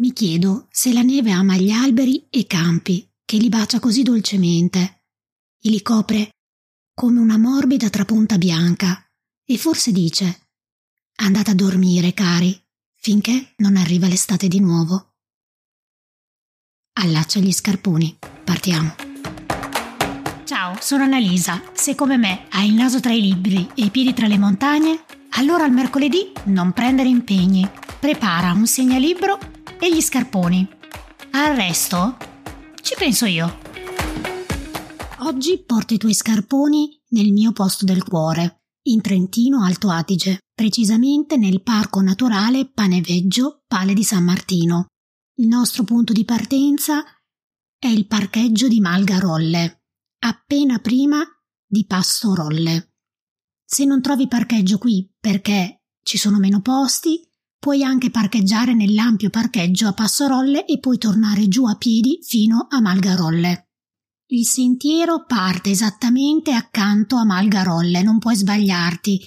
Mi chiedo se la neve ama gli alberi e campi, che li bacia così dolcemente, e li copre come una morbida trapunta bianca, e forse dice Andate a dormire, cari, finché non arriva l'estate di nuovo. Allaccia gli scarponi, partiamo. Ciao, sono Annalisa. Se come me hai il naso tra i libri e i piedi tra le montagne, allora il mercoledì non prendere impegni. Prepara un segnalibro e gli scarponi. Al resto ci penso io. Oggi porto i tuoi scarponi nel mio posto del cuore, in Trentino Alto Adige, precisamente nel Parco Naturale Paneveggio Pale di San Martino. Il nostro punto di partenza è il parcheggio di Malgarolle, appena prima di Passo Rolle. Se non trovi parcheggio qui perché ci sono meno posti, Puoi anche parcheggiare nell'ampio parcheggio a Passorolle e poi tornare giù a piedi fino a Malgarolle. Il sentiero parte esattamente accanto a Malgarolle, non puoi sbagliarti,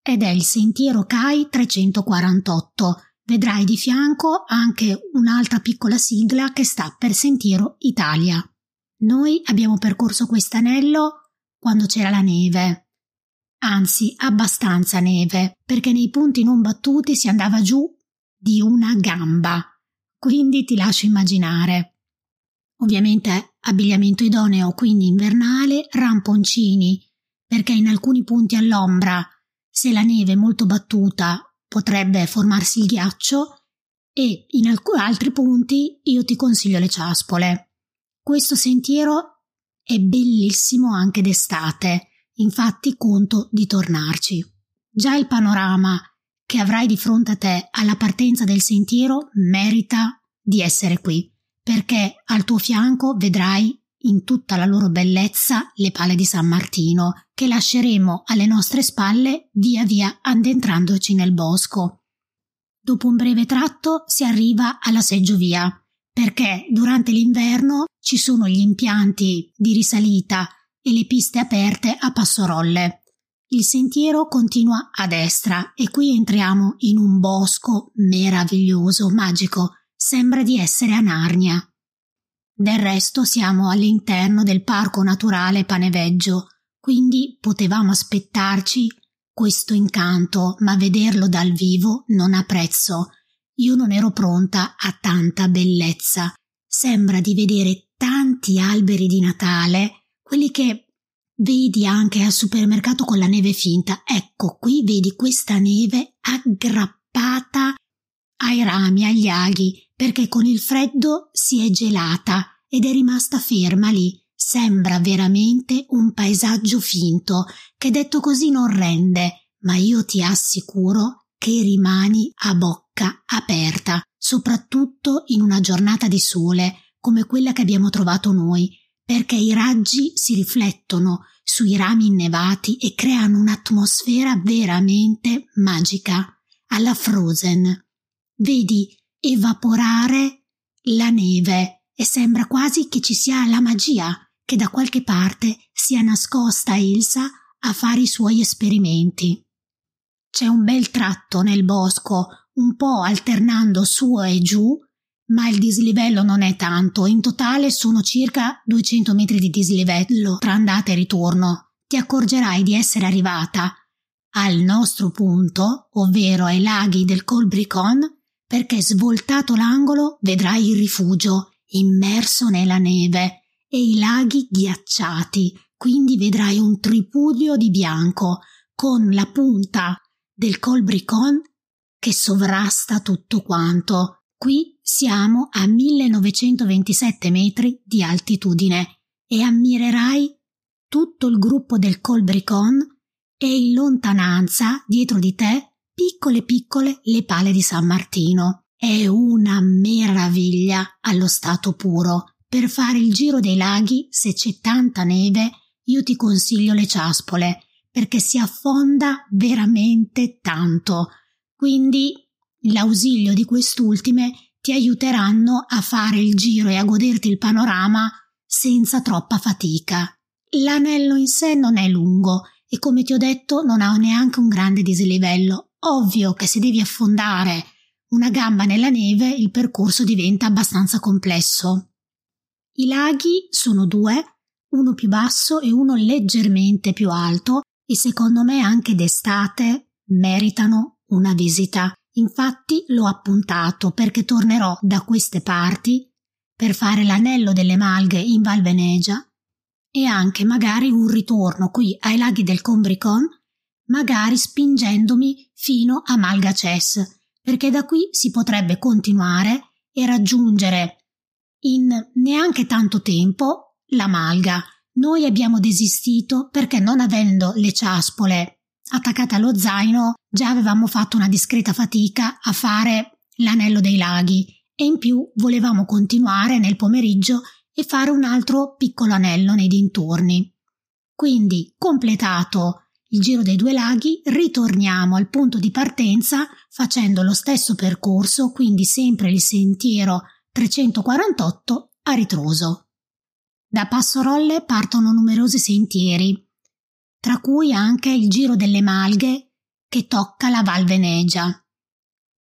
ed è il sentiero CAI 348. Vedrai di fianco anche un'altra piccola sigla che sta per Sentiero Italia. Noi abbiamo percorso quest'anello quando c'era la neve, anzi abbastanza neve, perché nei punti non battuti si andava giù di una gamba. Quindi ti lascio immaginare. Ovviamente abbigliamento idoneo, quindi invernale, ramponcini, perché in alcuni punti all'ombra, se la neve è molto battuta, potrebbe formarsi il ghiaccio e in alcuni altri punti io ti consiglio le ciaspole. Questo sentiero è bellissimo anche d'estate Infatti conto di tornarci. Già il panorama che avrai di fronte a te alla partenza del sentiero merita di essere qui, perché al tuo fianco vedrai in tutta la loro bellezza le pale di San Martino, che lasceremo alle nostre spalle via via addentrandoci nel bosco. Dopo un breve tratto si arriva alla seggiovia, perché durante l'inverno ci sono gli impianti di risalita e le piste aperte a Passorolle. Il sentiero continua a destra e qui entriamo in un bosco meraviglioso, magico. Sembra di essere a Narnia. Del resto siamo all'interno del parco naturale Paneveggio, quindi potevamo aspettarci questo incanto, ma vederlo dal vivo non ha prezzo. Io non ero pronta a tanta bellezza. Sembra di vedere tanti alberi di Natale quelli che vedi anche al supermercato con la neve finta. Ecco, qui vedi questa neve aggrappata ai rami, agli aghi, perché con il freddo si è gelata ed è rimasta ferma lì. Sembra veramente un paesaggio finto, che detto così non rende, ma io ti assicuro che rimani a bocca aperta, soprattutto in una giornata di sole come quella che abbiamo trovato noi, perché i raggi si riflettono sui rami innevati e creano un'atmosfera veramente magica, alla Frozen. Vedi evaporare la neve e sembra quasi che ci sia la magia, che da qualche parte sia nascosta Elsa a fare i suoi esperimenti. C'è un bel tratto nel bosco, un po' alternando su e giù, ma il dislivello non è tanto, in totale sono circa 200 metri di dislivello tra andata e ritorno. Ti accorgerai di essere arrivata al nostro punto, ovvero ai laghi del Colbricon, perché svoltato l'angolo vedrai il rifugio immerso nella neve e i laghi ghiacciati, quindi vedrai un tripudio di bianco con la punta del Colbricon che sovrasta tutto quanto. Qui siamo a 1927 metri di altitudine e ammirerai tutto il gruppo del Colbricon e in lontananza, dietro di te, piccole piccole le pale di San Martino. È una meraviglia allo stato puro. Per fare il giro dei laghi, se c'è tanta neve, io ti consiglio le ciaspole, perché si affonda veramente tanto. Quindi L'ausilio di quest'ultime ti aiuteranno a fare il giro e a goderti il panorama senza troppa fatica. L'anello in sé non è lungo e come ti ho detto non ha neanche un grande dislivello. Ovvio che se devi affondare una gamba nella neve il percorso diventa abbastanza complesso. I laghi sono due, uno più basso e uno leggermente più alto, e secondo me anche d'estate meritano una visita. Infatti l'ho appuntato perché tornerò da queste parti per fare l'anello delle Malghe in Val Venegia e anche magari un ritorno qui ai laghi del Combricon, magari spingendomi fino a Malgaces, perché da qui si potrebbe continuare e raggiungere in neanche tanto tempo la Malga. Noi abbiamo desistito perché non avendo le ciaspole attaccate allo zaino già avevamo fatto una discreta fatica a fare l'anello dei laghi e in più volevamo continuare nel pomeriggio e fare un altro piccolo anello nei dintorni. Quindi, completato il giro dei due laghi, ritorniamo al punto di partenza facendo lo stesso percorso, quindi sempre il sentiero 348 a ritroso. Da Passorolle partono numerosi sentieri, tra cui anche il giro delle Malghe che tocca la Val Venegia.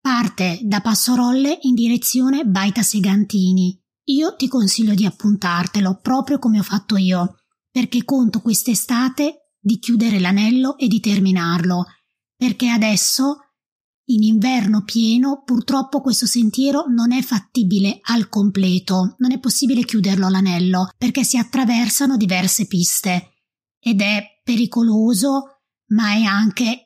Parte da Passorolle in direzione Baita Segantini. Io ti consiglio di appuntartelo proprio come ho fatto io, perché conto quest'estate di chiudere l'anello e di terminarlo, perché adesso in inverno pieno purtroppo questo sentiero non è fattibile al completo, non è possibile chiuderlo l'anello perché si attraversano diverse piste ed è pericoloso ma è anche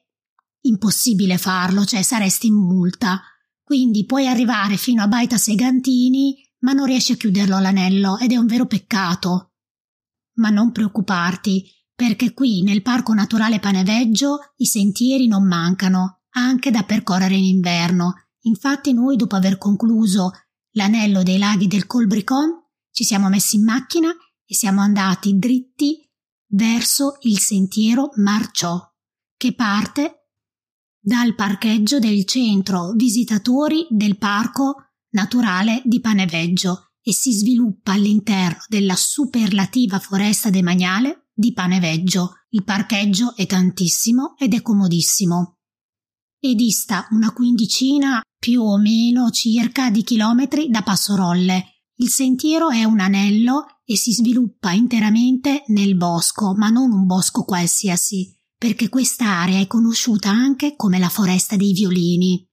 impossibile farlo, cioè saresti in multa. Quindi puoi arrivare fino a Baita Segantini ma non riesci a chiuderlo l'anello ed è un vero peccato. Ma non preoccuparti, perché qui nel Parco Naturale Paneveggio i sentieri non mancano anche da percorrere in inverno. Infatti noi dopo aver concluso l'anello dei laghi del Colbricon ci siamo messi in macchina e siamo andati dritti verso il sentiero Marciò, che parte dal parcheggio del centro visitatori del parco naturale di Paneveggio e si sviluppa all'interno della superlativa foresta demaniale di Paneveggio. Il parcheggio è tantissimo ed è comodissimo e dista una quindicina più o meno circa di chilometri da Passorolle. Il sentiero è un anello e si sviluppa interamente nel bosco, ma non un bosco qualsiasi, perché quest'area è conosciuta anche come la foresta dei violini,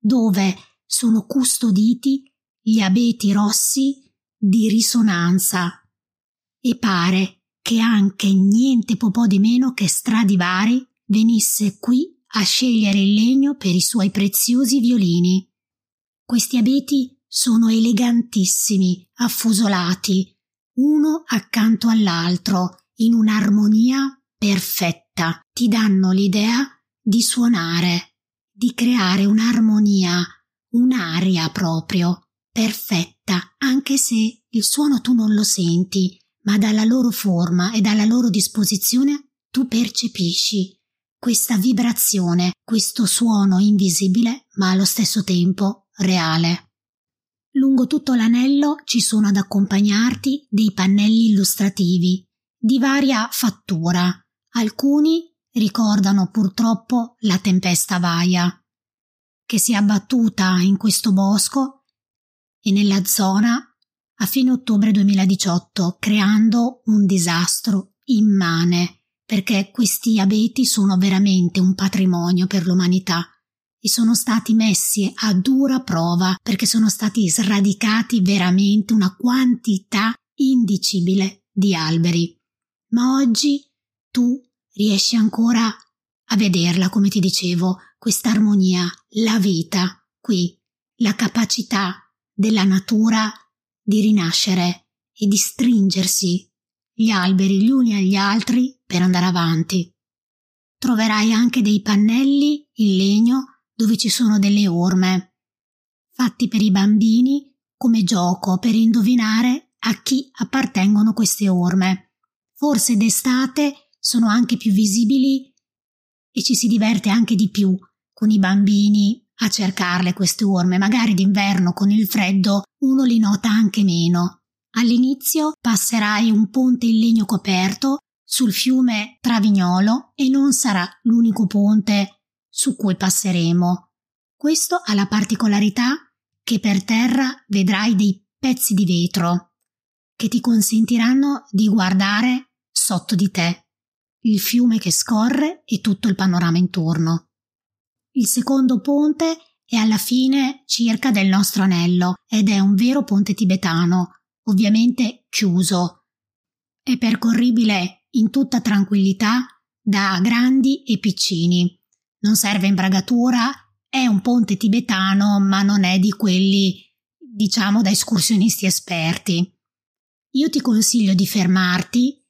dove sono custoditi gli abeti rossi di risonanza. E pare che anche niente po' di meno che Stradivari venisse qui a scegliere il legno per i suoi preziosi violini. Questi abeti sono elegantissimi, affusolati, uno accanto all'altro, in un'armonia perfetta. Ti danno l'idea di suonare, di creare un'armonia, un'aria proprio, perfetta, anche se il suono tu non lo senti, ma dalla loro forma e dalla loro disposizione tu percepisci questa vibrazione, questo suono invisibile ma allo stesso tempo reale. Lungo tutto l'anello ci sono ad accompagnarti dei pannelli illustrativi di varia fattura. Alcuni ricordano purtroppo la tempesta Vaia, che si è abbattuta in questo bosco e nella zona a fine ottobre 2018, creando un disastro immane perché questi abeti sono veramente un patrimonio per l'umanità e sono stati messi a dura prova perché sono stati sradicati veramente una quantità indicibile di alberi. Ma oggi tu riesci ancora a vederla, come ti dicevo, questa armonia, la vita qui, la capacità della natura di rinascere e di stringersi gli alberi gli uni agli altri per andare avanti. Troverai anche dei pannelli in legno dove ci sono delle orme, fatti per i bambini come gioco per indovinare a chi appartengono queste orme. Forse d'estate sono anche più visibili e ci si diverte anche di più con i bambini a cercarle queste orme, magari d'inverno con il freddo uno li nota anche meno. All'inizio passerai un ponte in legno coperto sul fiume Travignolo e non sarà l'unico ponte su cui passeremo. Questo ha la particolarità che per terra vedrai dei pezzi di vetro che ti consentiranno di guardare sotto di te il fiume che scorre e tutto il panorama intorno. Il secondo ponte è alla fine circa del nostro anello ed è un vero ponte tibetano, ovviamente chiuso. È percorribile in tutta tranquillità da grandi e piccini. Non serve imbragatura è un ponte tibetano, ma non è di quelli, diciamo, da escursionisti esperti. Io ti consiglio di fermarti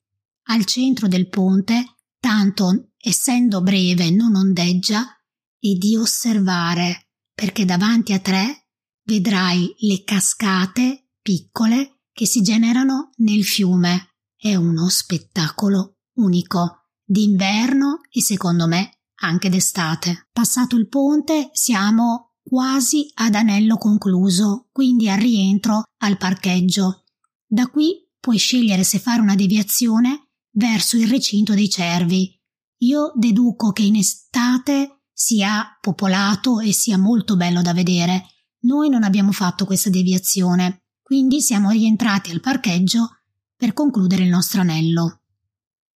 al centro del ponte, tanto essendo breve non ondeggia, e di osservare, perché davanti a te vedrai le cascate piccole che si generano nel fiume. È uno spettacolo unico, d'inverno e secondo me anche d'estate. Passato il ponte siamo quasi ad anello concluso, quindi al rientro al parcheggio. Da qui puoi scegliere se fare una deviazione verso il recinto dei cervi. Io deduco che in estate sia popolato e sia molto bello da vedere. Noi non abbiamo fatto questa deviazione, quindi siamo rientrati al parcheggio per concludere il nostro anello.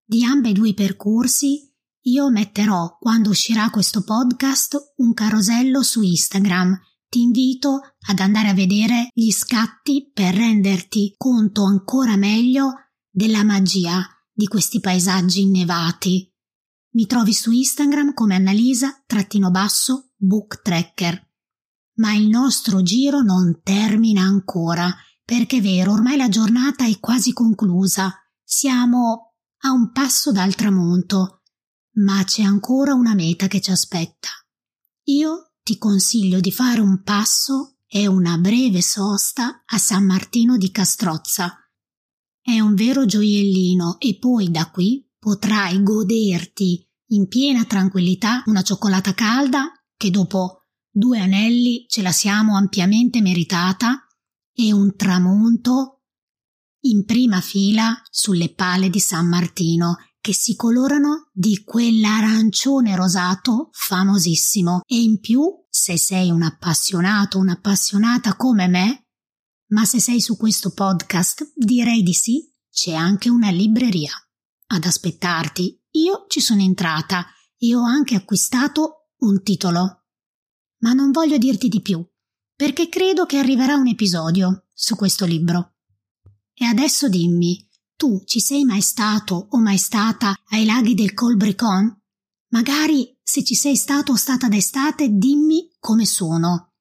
Di ambedue i percorsi io metterò, quando uscirà questo podcast, un carosello su Instagram. Ti invito ad andare a vedere gli scatti per renderti conto ancora meglio della magia di questi paesaggi innevati. Mi trovi su Instagram come Annalisa-book tracker. Ma il nostro giro non termina ancora, perché è vero, ormai la giornata è quasi conclusa. Siamo a un passo dal tramonto ma c'è ancora una meta che ci aspetta. Io ti consiglio di fare un passo e una breve sosta a San Martino di Castrozza. È un vero gioiellino e poi da qui potrai goderti in piena tranquillità una cioccolata calda che dopo due anelli ce la siamo ampiamente meritata e un tramonto in prima fila sulle pale di San Martino che si colorano di quell'arancione rosato famosissimo. E in più, se sei un appassionato, un'appassionata come me, ma se sei su questo podcast, direi di sì, c'è anche una libreria ad aspettarti. Io ci sono entrata e ho anche acquistato un titolo. Ma non voglio dirti di più, perché credo che arriverà un episodio su questo libro. E adesso dimmi, tu ci sei mai stato o mai stata ai laghi del Colbricon? Magari se ci sei stato o stata d'estate dimmi come sono.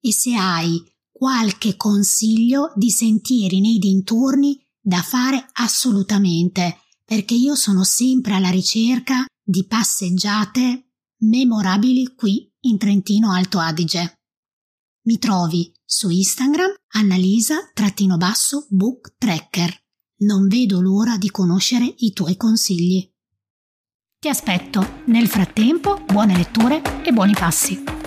E se hai qualche consiglio di sentieri nei dintorni da fare assolutamente, perché io sono sempre alla ricerca di passeggiate memorabili qui in Trentino Alto Adige. Mi trovi su Instagram annalisa-book tracker. Non vedo l'ora di conoscere i tuoi consigli. Ti aspetto. Nel frattempo, buone letture e buoni passi.